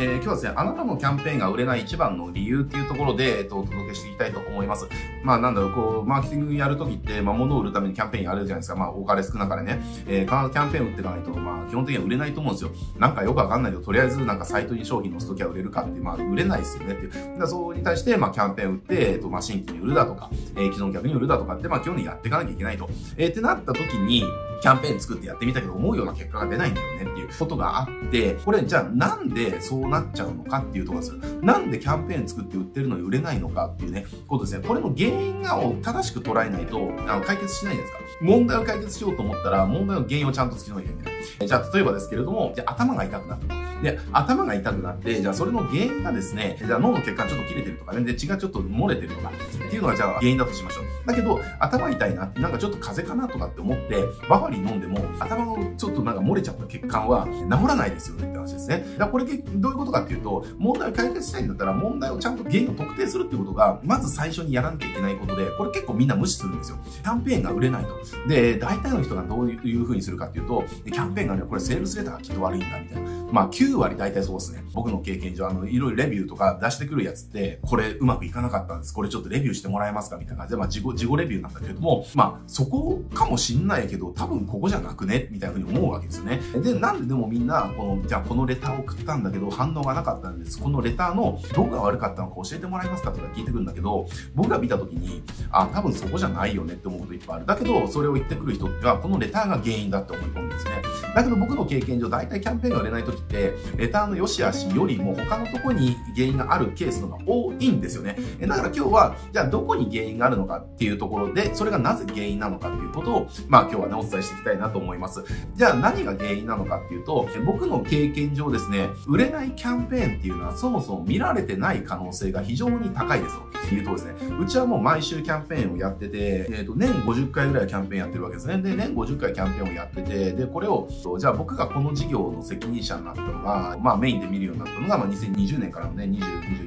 えー、今日はですね、あなたのキャンペーンが売れない一番の理由っていうところで、えっと、お届けしていきたいと思います。まあ、なんだろう、こう、マーケティングやるときって、まあ、物を売るためにキャンペーンやるじゃないですか。まあ、多かれ少なかれね。えー、必ずキャンペーン売っていかないと、まあ、基本的には売れないと思うんですよ。なんかよくわかんないけど、とりあえずなんかサイトに商品載すときは売れるかって、まあ、売れないですよねっていう。だそうに対して、まあ、キャンペーン売って、えっと、まあ、新規に売るだとか、えー、既存客に売るだとかって、まあ、基本にやっていかなきゃいけないと。えー、ってなったときに、キャンペーン作ってやってみたけど、思うような結果が出ないんだよねっていうことがあって、これじゃあなんでそうなっちゃうのかっていうところですよ。なんでキャンペーン作って売ってるのに売れないのかっていうね、ことですね。これの原因が正しく捉えないと、あの、解決しないじゃないですか。問題を解決しようと思ったら、問題の原因をちゃんと突き止めなきゃいけない。じゃあ、例えばですけれども、じゃあ頭が痛くなったと。で、頭が痛くなって、じゃあそれの原因がですね、じゃあ脳の血管ちょっと切れてるとかね、で、血がちょっと漏れてるとか、っていうのがじゃあ原因だとしましょう。だけど、頭痛いな、なんかちょっと風邪かなとかって思って、バファリン飲んでも、頭のちょっとなんか漏れちゃった血管は治らないですよねって話ですね。だからこれどういうことかっていうと、問題を解決したいんだったら、問題をちゃんと原因を特定するっていうことが、まず最初にやらなきゃいけないことで、これ結構みんな無視するんですよ。キャンペーンが売れないと。で、大体の人がどういう風にするかっていうと、キャンペーンがね、これセールスレターがきっと悪いんだみたいな。まあ9割大体そうですね。僕の経験上、あの、いろいろレビューとか出してくるやつって、これうまくいかなかったんです。これちょっとレビューしてもらえますかみたいな感じで、まあ自己、自己レビューなんだけれども、まあそこかもしんないけど、多分ここじゃなくねみたいな風に思うわけですよね。で、なんででもみんな、この、じゃあこのレターを送ったんだけど、反応がなかったんです。このレターのどこが悪かったのか教えてもらえますかとか聞いてくるんだけど、僕が見た時に、あ、多分そこじゃないよねって思うこといっぱいある。だけど、それを言ってくる人が、このレターが原因だって思い込むんですね。だけど僕の経験上、大体キャンペーンが売れない時って、レターの良し悪しよりも他のとこに原因があるケースのが多いんですよね。だから今日は、じゃあどこに原因があるのかっていうところで、それがなぜ原因なのかっていうことを、まあ今日はね、お伝えしていきたいなと思います。じゃあ何が原因なのかっていうと、僕の経験上ですね、売れないキャンペーンっていうのはそもそも見られてない可能性が非常に高いですいうとですね、うちはもう毎週キャンペーンをやってて、えっ、ー、と、年50回ぐらいキャンペーンやってるわけですね。で、年50回キャンペーンをやってて、で、これを、じゃあ僕がこの事業の責任者になったのが、まあメインで見るようになったのが、まあ2020年からのね、20、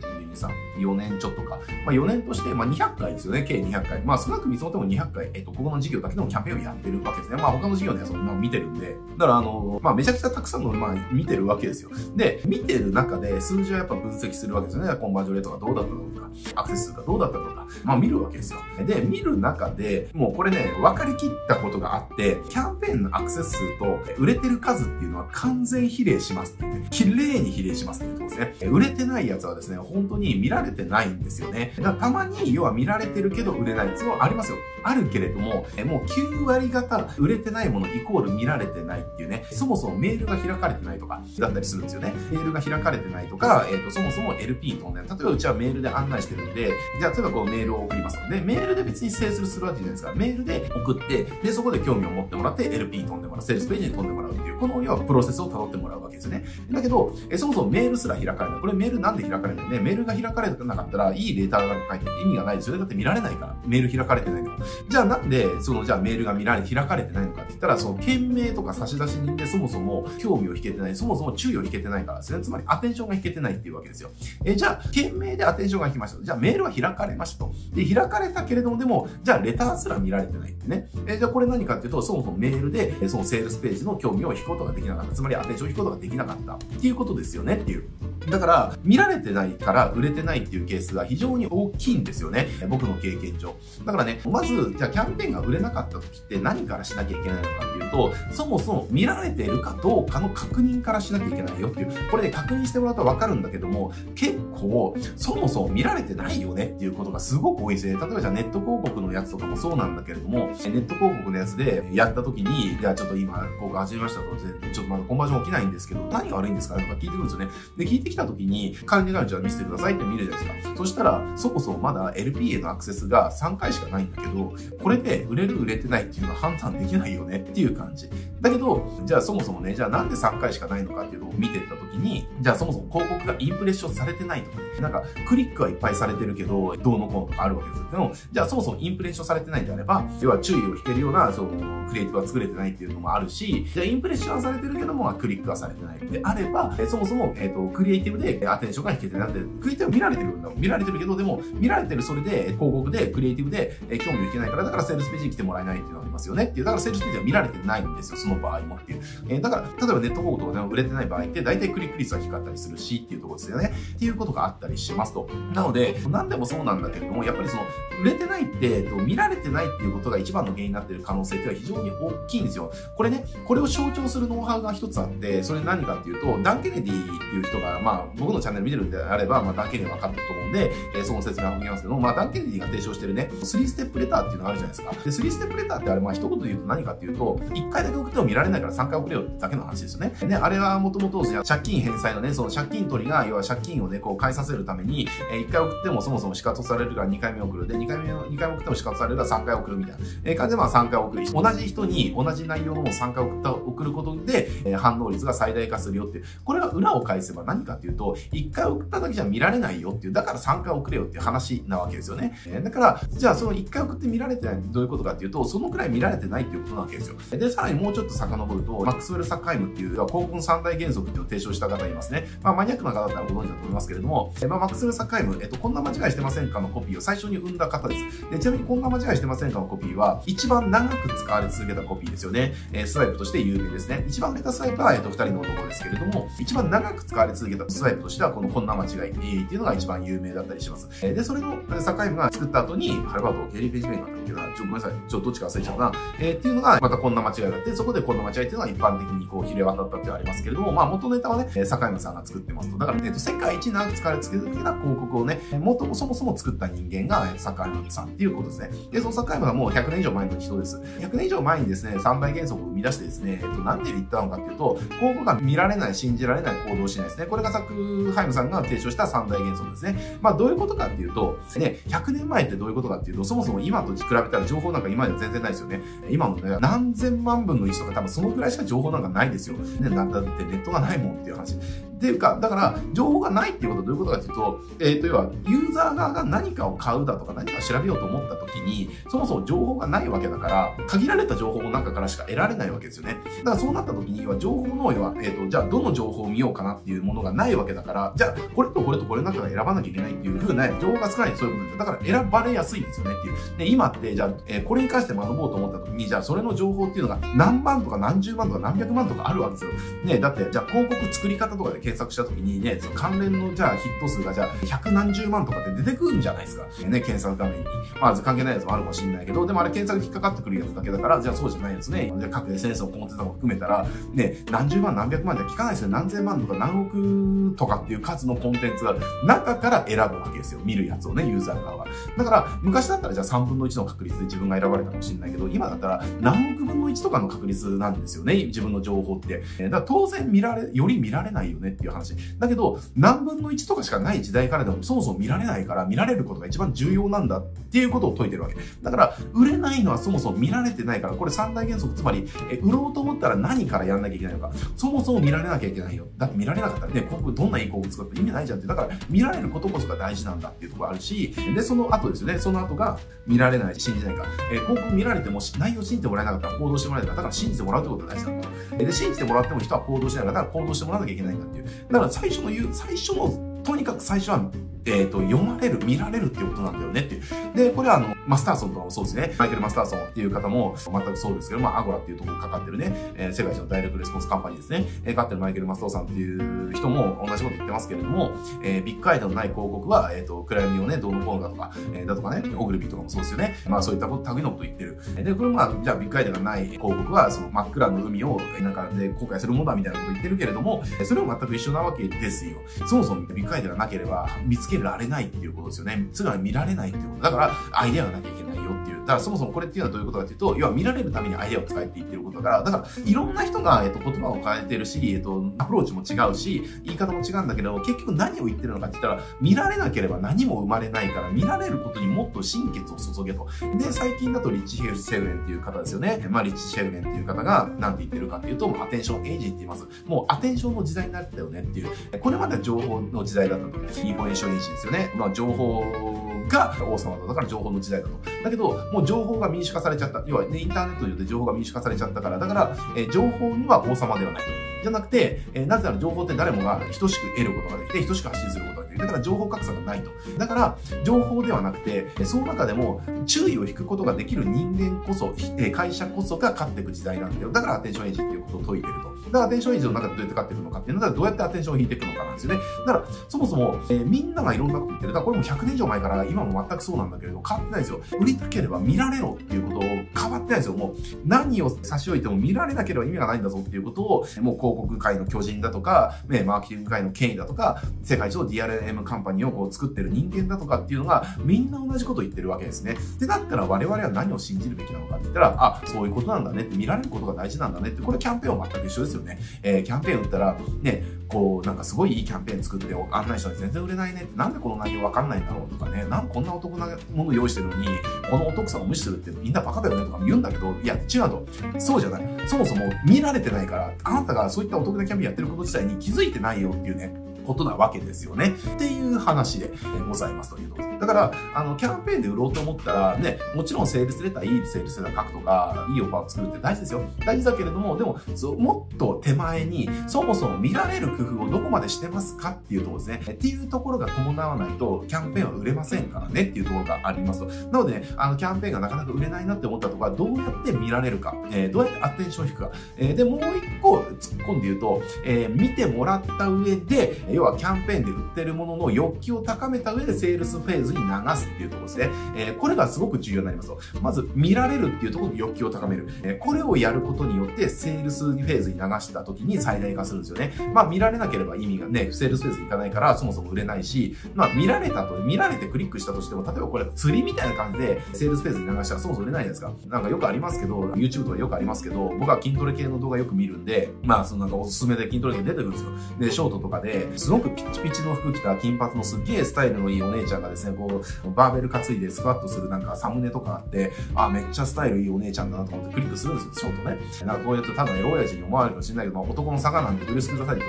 21、22、23、4年ちょっとか、まあ4年として、まあ200回ですよね、計200回。まあ少なく見積もっても200回、えっ、と、ここの事業だけでもキャンペーンをやってるわけですね。まあ他の事業のやつも見てるんで、だからあの、まあめちゃくちゃたくさんの、まあ見てるわけですよ。で、見てる中で数字はやっぱ分析するわけですよね。コンバージョンレートがどうだったのか、アクセス数がどうだったとか、まあ見るわけですよ。で、見る中で、もうこれね、分かりきったことがあって、キャンペーンのアクセス数と売れてる数っていうのは完全比例しますってね。綺麗に比例しますっていうところですね。売れてないやつはですね、本当に見られてないんですよね。だたまに、要は見られてるけど売れないやつもありますよ。あるけれども、もう9割方売れてないものイコール見られてないっていうね、そもそもメールが開かれてないとか、だったりするんですよね。メールが開かれてないとか、えっ、ー、と、そもそも LP に飛んで例えばうちはメールで案内してるんで、じゃあ例えばこうメールを送りますので、メールで別にセールするわけじゃないですか。メールで送って、で、そこで興味を持ってもらって LP に飛んでもらう、セールスページに飛んでもらうっていう、この要はプロセスを辿ってもらうわけですよね。だけど、えそもそもメールすら開かれない。これメールなんで開かれないね。メールが開かれてなかったら、いいレータが書いてて意味がないですよね。だって見られないから。メール開かれてないの。じゃあなんで、その、じゃあメールが見られ、開かれてないのかって言ったら、その、件名とか差出人でそもそも興味を引けてない、そもそも注意を引けてないからですね。つまり、アテンションが引けてないっていうわけですよ。えじゃあ、件名でアテンションが引きました。じゃあ、メールは開かれましたと。で、開かれたけれども、でも、じゃあ、レターすら見られてないってね。えじゃあ、これ何かっていうと、そもそもメールで、そのセールスページの興味を引くことができなかった。つまり、アテンションを引くことができなかったっていうことですよねっていう。だから、見られてないから売れてないっていうケースが非常に大きいんですよね。僕の経験上。だからね、まず、じゃあキャンペーンが売れなかった時って何からしなきゃいけないのかっていうと、そもそも見られてるかどうかの確認からしなきゃいけないよっていう。これね、確認してもらうとわかるんだけども、結構、そもそも見られてないよねっていうことがすごく多いですね。例えばじゃあネット広告のやつとかもそうなんだけれども、ネット広告のやつでやった時に、じゃあちょっと今、広告始めましたと、ちょっとまだコンバージョン起きないんですけど、何が悪いんですかとか聞いてくるんですよね。で、聞いてきた時に、管理会社見せてくださいって見るじゃないですか。そしたら、そもそもまだ LP へのアクセスが3回しかないんだけど、これで売れる売れてないっていうのは判断できないよねっていう感じ。だけど、じゃあそもそもね、じゃあなんで3回しかないのかっていうのを見てった時に、じゃあそもそも広告がインプレッションされてないとかね、なんかクリックはいっぱいされてるけど、どうのこうのとかあるわけですけど、じゃあそもそもインプレッションされてないんであれば、要は注意を引けるような、その、クリエイティブは作れてないっていうのもあるし、じゃあインプレッションはされてるけども、クリックはされてないであれば、そもそも、えっ、ー、と、クリエイティブでアテンションが引けてないんで、クリ見られてるんだ。見られてるけど、でも、見られてるそれで、広告で、クリエイティブで、え興味を引けないから、だからセールスページに来てもらえないっていうのはありますよねっていう。だからセールスページは見られてないんですよ、その場合もっていう。えー、だから、例えばネット広告とかでも売れてない場合って、大体クリック率は低かったりするしっていうところですよね。っていうことがあったりしますと。なので、何でもそうなんだけれども、やっぱりその、売れてないって、えっと、見られてないっていうことが一番の原因になっている可能性っていうのは非常に大きいんですよ。これね、これを象徴するノウハウが一つあって、それ何かっていうと、ダン・ケネディっていう人が、まあ、僕のチャンネル見てるんであれば、まあ、ケネディ分かってると思うんで、えー、その説明を受けますけども、まあ、ダン・ケネディが提唱してるね、3ステップレターっていうのがあるじゃないですか。で、3ステップレターってあれ、まあ、一言で言うと何かっていうと、1回だけ送っても見られないから3回送れよってだけの話ですよね。で、ね、あれはもともと、借金返済のね、その借金取りが、要は借金をね、こう返させるために、えー、1回送ってもそもそも仕方されるから2回目送る。で、2回目、2回送っても仕方されるから3回送るみたいな。えー、感じでまあ3回送る。同じ人に同じ内容のも3回送った、送ることで、えー、反応率が最大化するよっていう。これが裏を返せば何かっていうと、1回送っただけじゃ見られないよっていう。だから3回送れよっていう話なわけですよね。えー、だから、じゃあその1回送って見られてないってどういうことかっていうと、そのくらい見られてないっていうことなわけですよ。で、さらにもうちょっと遡ると、マックスウェル・サッカイムっていう、広告三大原則っていうのを提唱した方いますね。まあ、マニアックな方だったらご存知だと思いますけれども、えまあ、マックスウェル・サッカイム、えっと、こんな間違いしてませんかのコピーを最初に生んだ方です。でちなみにこんな間違いしてませんかのコピーは、一番長く使われ続けたコピーですよね。えー、スワイプとして有名ですね。一番売れたスワイプは、えっと、二人の男ですけれども、一番長く使われ続けたスワイプとしては、このこんな間違い、えー、っていうのが一番有名だったりします。で、それの、サッカイムが作った後に、ハルバート、ゲリー・ペジメーカーだっけな、ちょ、ごめんなさい。ちょ、どっちか忘れちゃったな。えー、っていうのが、またこんな間違いがあって、そこでこんな間違いっていうのが一般的にこう、ひれ渡ったってありますけれども、まあ、元ネタはね、坂山さんが作ってますと。だから、えっと、世界一長く使われ続けた広告をね、もともそもそも作った人間が、坂山さんっていうことですね。で、その坂山はもう100年以上前の人です。100年以上前にですね、三大原則を生み出してですね、えっと、なんで言ったのかっていうと、広告が見られない、信じられない行動をしないですね。これがサクハイムさんが提唱した三大原則ですね。まあ、どういうことかっていうと、ね、100年前ってどういうことかっていうと、そもそも今と比べたら情報なんか今では全然ないですよね。今のね、何千万分の1とか多分そのくらいしか情報なんかないですよ。ね、だってネットがないもんっていう話。っていうか、だから、情報がないっていうことはどういうことかっていうと、えっ、ー、と、要は、ユーザー側が何かを買うだとか何か調べようと思った時に、そもそも情報がないわけだから、限られた情報の中からしか得られないわけですよね。だからそうなった時に、は情報の、要は、えっ、ー、と、じゃあ、どの情報を見ようかなっていうものがないわけだから、じゃあ、これとこれとこれの中から選ばなきゃいけないっていう風な情報が少ないそういうことです。だから選ばれやすいんですよねっていう。で、今って、じゃあ、えー、これに関して学ぼうと思った時に、じゃあ、それの情報っていうのが何万とか何十万とか何百万とかあるわけですよ。ね、だって、じゃあ、広告作り方とかで検索した時にね、その関連のじゃあヒット数がじゃあ百何十万とかって出てくるんじゃないですか。ね、検索画面に。まず関係ないやつもあるかもしれないけど、でもあれ検索引っかかってくるやつだけだから、じゃあそうじゃないやつね。じゃあ各 SNS のコンテンツも含めたら、ね、何十万何百万じゃ聞かないですよ。何千万とか何億とかっていう数のコンテンツが中から選ぶわけですよ。見るやつをね、ユーザー側は。だから、昔だったらじゃあ3分の1の確率で自分が選ばれたかもしれないけど、今だったら何億分の1とかの確率なんですよね。自分の情報って。だから当然見られ、より見られないよねていう話。だけど、何分の1とかしかない時代からでもそもそも見られないから見られることが一番重要なんだっていうことを説いてるわけ。だから、売れないのはそもそも見られてないから、これ三大原則、つまり、え売ろうと思ったら何からやんなきゃいけないのか。そもそも見られなきゃいけないよ。だって見られなかったらね、広告どんないい広告作って意味ないじゃんって。だから、見られることこそが大事なんだっていうところあるし、で、その後ですよね、その後が見られない、信じないか。え、広告見られても内容信じてもらえなかったら行動してもらえないから、だから信じてもらうってことが大事なんだ。で、信じてもらっても人は行動しないから、だから行動してもらわなきゃいけないんだっていう。だから最初の言う、最初のとにかく最初はえっ、ー、と、読まれる、見られるっていうことなんだよねっていう。で、これはあの、マスターソンとかもそうですね。マイケル・マスターソンっていう方も全くそうですけど、まあ、アゴラっていうところかかってるね、えー、世界一のダイレクトレスポンスカンパニーですね。えー、かってるマイケル・マスターさんっていう人も同じこと言ってますけれども、えー、ビッグアイドのない広告は、えっ、ー、と、暗闇をね、どうのこうのだとか、えー、だとかね、オグルビーとかもそうですよね。まあ、そういったこと、類のこと言ってる。で、これまあ、じゃあビッグアイドがない広告は、その真っ暗の海を、なんかで後悔するものだみたいなこと言ってるけれども、それも全く一緒なわけですよ。そもそもビッグアイドがなければ見つけられないっていうことですよね。つまり見られないっていうこと。だから、アイデアがなきゃいけないよっていう。だからそもそもこれっていうのはどういうことかっていうと、要は見られるためにアイデアを使えて言ってることだから、だから、いろんな人が、えっと、言葉を変えてるし、えっと、アプローチも違うし、言い方も違うんだけど、結局何を言ってるのかって言ったら、見られなければ何も生まれないから、見られることにもっと心血を注げと。で、最近だとリッチ・シェフレンっていう方ですよね。まあ、リッチ・シェフレンっていう方が、何て言ってるかっていうと、もう Attention Age って言います。もうアテンションの時代になったよねっていう。これまでは情報の時代だったと。インフォメーションエイジですよね。まあ、情報が王様だ。だから情報の時代だと。だけど、もう情報が民主化されちゃった。要は、ね、インターネットによって情報が民主化されちゃったから、だから、えー、情報には王様ではないと。じゃなくて、えー、なぜなら情報って誰もが等しく得ることができて、等しく発信することができる。だから情報格差がないと。だから、情報ではなくて、その中でも注意を引くことができる人間こそえ、会社こそが勝っていく時代なんだよ。だからアテンションエイジっていうことを解いてると。だからアテンションエイジの中でどうやって勝っていくのかっていうのは、どうやってアテンションを引いていくのかなんですよね。だから、そもそも、えー、みんながいろんなこと言ってる。だからこれも100年以上前から今も全くそうなんだけれど、変わってないですよ。売りたければ見られろっていうことを変わってないですよ。もう何を差し置いても見られなければ意味がないんだぞっていうことを、もう広告界の巨人だとか、ね、マーケティング界の権威だとか、世界一の DRM カンパニーをこう作ってる人間だとかっていうのが、みんな同じこと言ってるわけですね。で、だったら我々は何を信じるべきなのかって言ったら、あ、そういうことなんだねって、見られることが大事なんだねって、これキャンペーンは全く一緒ですよね。えー、キャンペーン売ったら、ね、こう、なんかすごいいいキャンペーン作って案内したら全然売れないねって、なんでこの内容わかんないんだろうとかね、なんこんなお得なもの用意してるのに、このお得さを無視するってみんなバカだよねとか言うんだけど、いや、違うと。そうじゃない。そもそも見られてないから、あなたがそういったお得なキャンペーンやってること自体に気づいてないよっていうね、ことなわけですよね。っていう話でございますというところ。だから、あの、キャンペーンで売ろうと思ったら、ね、もちろんセールスレター、いいセールスレター書くとか、いいオファーを作るって大事ですよ。大事だけれども、でも、もっと手前に、そもそも見られる工夫をどこまでしてますかっていうところですね。っていうところが伴わないと、キャンペーンは売れませんからねっていうところがありますと。なので、ね、あの、キャンペーンがなかなか売れないなって思ったところは、どうやって見られるか、えー、どうやってアテンションを引くか。えー、で、もう一個突っ込んで言うと、えー、見てもらった上で、要はキャンペーンで売ってるものの欲求を高めた上でセールスフェーズに流すっていうところですね。えー、これがすごく重要になりますと。まず、見られるっていうところの欲求を高める。えー、これをやることによって、セールスフェーズに流した時に最大化するんですよね。まあ、見られなければ意味がね、セールスフェーズに行かないから、そもそも売れないし、まあ、見られたと、見られてクリックしたとしても、例えばこれ釣りみたいな感じで、セールスフェーズに流したらそもそも売れないじゃないですか。なんかよくありますけど、YouTube とかよくありますけど、僕は筋トレ系の動画よく見るんで、まあ、そのなんかおすすめで筋トレ系出てくるんですよ。で、ショートとかで、すごくピッチピチの服着た金髪のすっげえスタイルのいいお姉ちゃんがですね、こう、バーベル担いでスクワットするなんかサムネとかあって、あ、めっちゃスタイルいいお姉ちゃんだなと思ってクリックするんですよ、ショートね。なんかこうやってただエロ親父に思われるかもしれないけど、男の坂なんで許してくださいと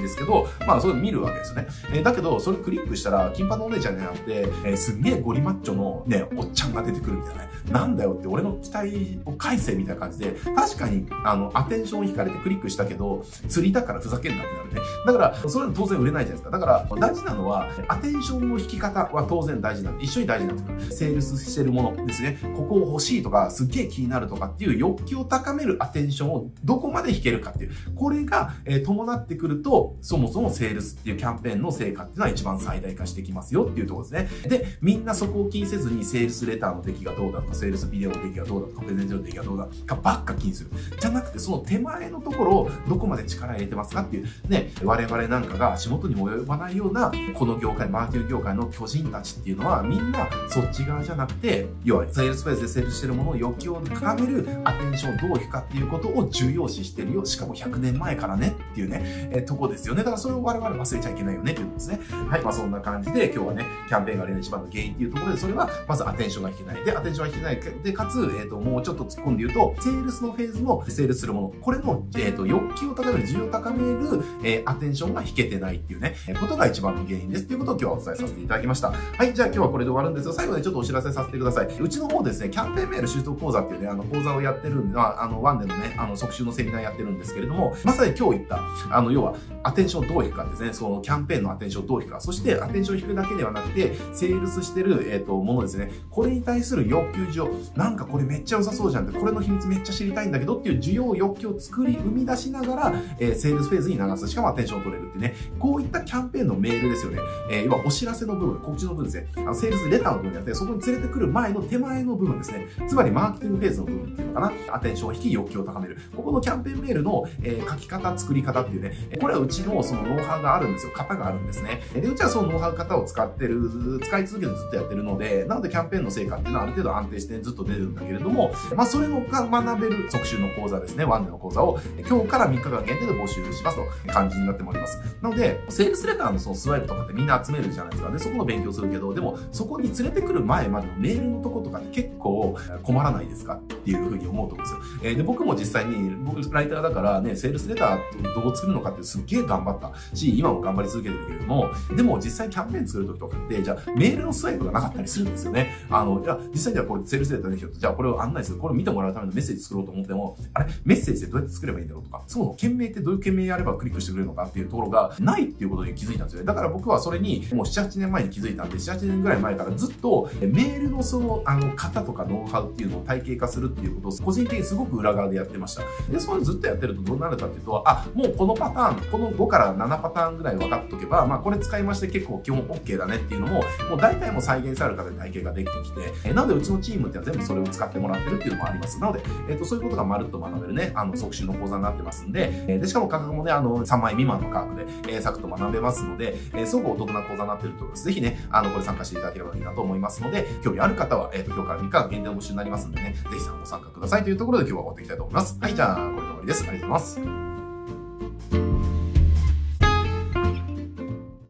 ですけど、まあそういうの見るわけですよね。えー、だけど、それクリックしたら、金髪のお姉ちゃんじゃなくて、えー、すんげえゴリマッチョのね、おっちゃんが出てくるみたいなね。なんだよって俺の期待を返せみたいな感じで、確かに、あの、アテンションを引かれてクリックしたけど、釣りだからふざけんなってなるね。だから、それは当然売れないじゃないですか。だから、大事なのは、アテンションの引き方は当然大事なんで、一緒に大事なってくる。セールスしてるものですね。ここを欲しいとか、すっげえ気になるとかっていう欲求を高めるアテンションをどこまで引けるかっていう。これが、え、伴ってくると、そもそもセールスっていうキャンペーンの成果っていうのは一番最大化してきますよっていうところですね。で、みんなそこを気にせずに、セールスレターの出来がどうだとか、セールスビデオの出来がどうだとか、プレゼントの出来がどうだとかばっか気にする。じゃなくて、その手前のところをどこまで力入れてますかっていう、ね、我々なんかが足元に及ばないような、この業界、マーケティング業界の巨人たちっていうのは、みんなそっち側じゃなくて、要は、セールスペースでセールしてるものを欲求を高めるアテンションをどう引くかっていうことを重要視してるよ。しかも100年前からねっていうね、えー、とこですよね。だからそれを我々忘れちゃいけないよねっていうことですね。はい。まあそんな感じで今日はね、キャンペーンがあれの一番の原因っていうところで、それはまずアテンションが引けない。で、アテンションが引けない。で、かつ、えっ、ー、と、もうちょっと突っ込んで言うと、セールスのフェーズのセールスするもの。これの、えっ、ー、と、欲求を高める、需要を高める、えー、アテンションが引けてないっていうね、ことが一番の原因ですっていうことを今日はお伝えさせていただきました。はい。じゃあ今日はこれで終わるんですよ。最後にちょっとお知らせさせてください。うちの方ですね、キャンペーンメール習得講座っていうね、あの、講座をやってるんで、あ、の、ワンデーのね、あの、速習のセミナーやってるんですけれども、まさに今日言った、あの、要は、アテンションどう引くかですね、そのキャンペーンのアテンションどう引くか、そしてアテンション引くだけではなくて、セールスしてる、えっ、ー、と、ものですね、これに対する欲求上、なんかこれめっちゃ良さそうじゃんって、これの秘密めっちゃ知りたいんだけどっていう需要欲求を作り、生み出しながら、えー、セールスフェーズに流す。しかもアテンションを取れるってね、こういったキャンペーンのメールですよね。えー、要はお知らせの部分、告知の部分ですね。あの、セールスレターの部分であって、そこに連れてくる前の手前の部分ですね。つまりマーケティングフェーズの部分っていうのかな。アテンションを引き欲求を高める。ここのキャンペーンメールの、えー、書き方、作り方っていうね、これはうちのそのノウハウがあるんですよ。型があるんですね。で、うちはそのノウハウ型を使ってる、使い続けてずっとやってるので、なのでキャンペーンの成果っていうのはある程度安定してずっと出るんだけれども、まあそれのが学べる速習の講座ですね。ワンデーの講座を今日から3日間限定で募集しますと感じになっております。なので、セールスレターのそのスワイプとかってみんな集めるじゃないですか。で、そこの勉強するけど、でもそこに連れてくる前までのメールのとことかって結構困らないですかっていうふうに思うと思うんですよ。えー、で、僕も実際に、僕ライターだからね、セールスレターどう作るのかってすっげえ頑張ったし、今も頑張り続けてるけれども、でも実際キャンペーン作るときとかって、じゃあメールのスワイプがなかったりするんですよね。あの、いや、実際にはこれセールスレターできると、じゃあこれを案内する、これを見てもらうためのメッセージ作ろうと思っても、あれ、メッセージでどうやって作ればいいんだろうとか、その件名ってどういう件名やればクリックしてくれるのかっていうところがないないっていうことに気づいたんですよね。だから僕はそれにもう7、8年前に気づいたんで、7、8年ぐらい前からずっとメールのその、あの、型とかノウハウっていうのを体系化するっていうことを個人的にすごく裏側でやってました。で、それずっとやってるとどうなるかっていうと、あ、もうこのパターン、この5から7パターンぐらい分かっておけば、まあこれ使いまして結構基本 OK だねっていうのも、もう大体もう再現される方で体系ができてきて、えなのでうちのチームっては全部それを使ってもらってるっていうのもあります。なので、えっ、ー、と、そういうことがまるっと学べるね、あの、即習の講座になってますんで、えで、しかも価格もね、あの、3万円未満の価格で、えー、策と学べますので、えー、すごくお得な講座になってると思います。ぜひね、あの、これ参加していただければいいなと思いますので、興味ある方は、えっ、ー、と、今日から3日間限定募集になりますんでね、ぜひご参加くださいというところで今日は終わっていきたいと思います。はい、じゃあ、これで終わりです。ありがとうございます。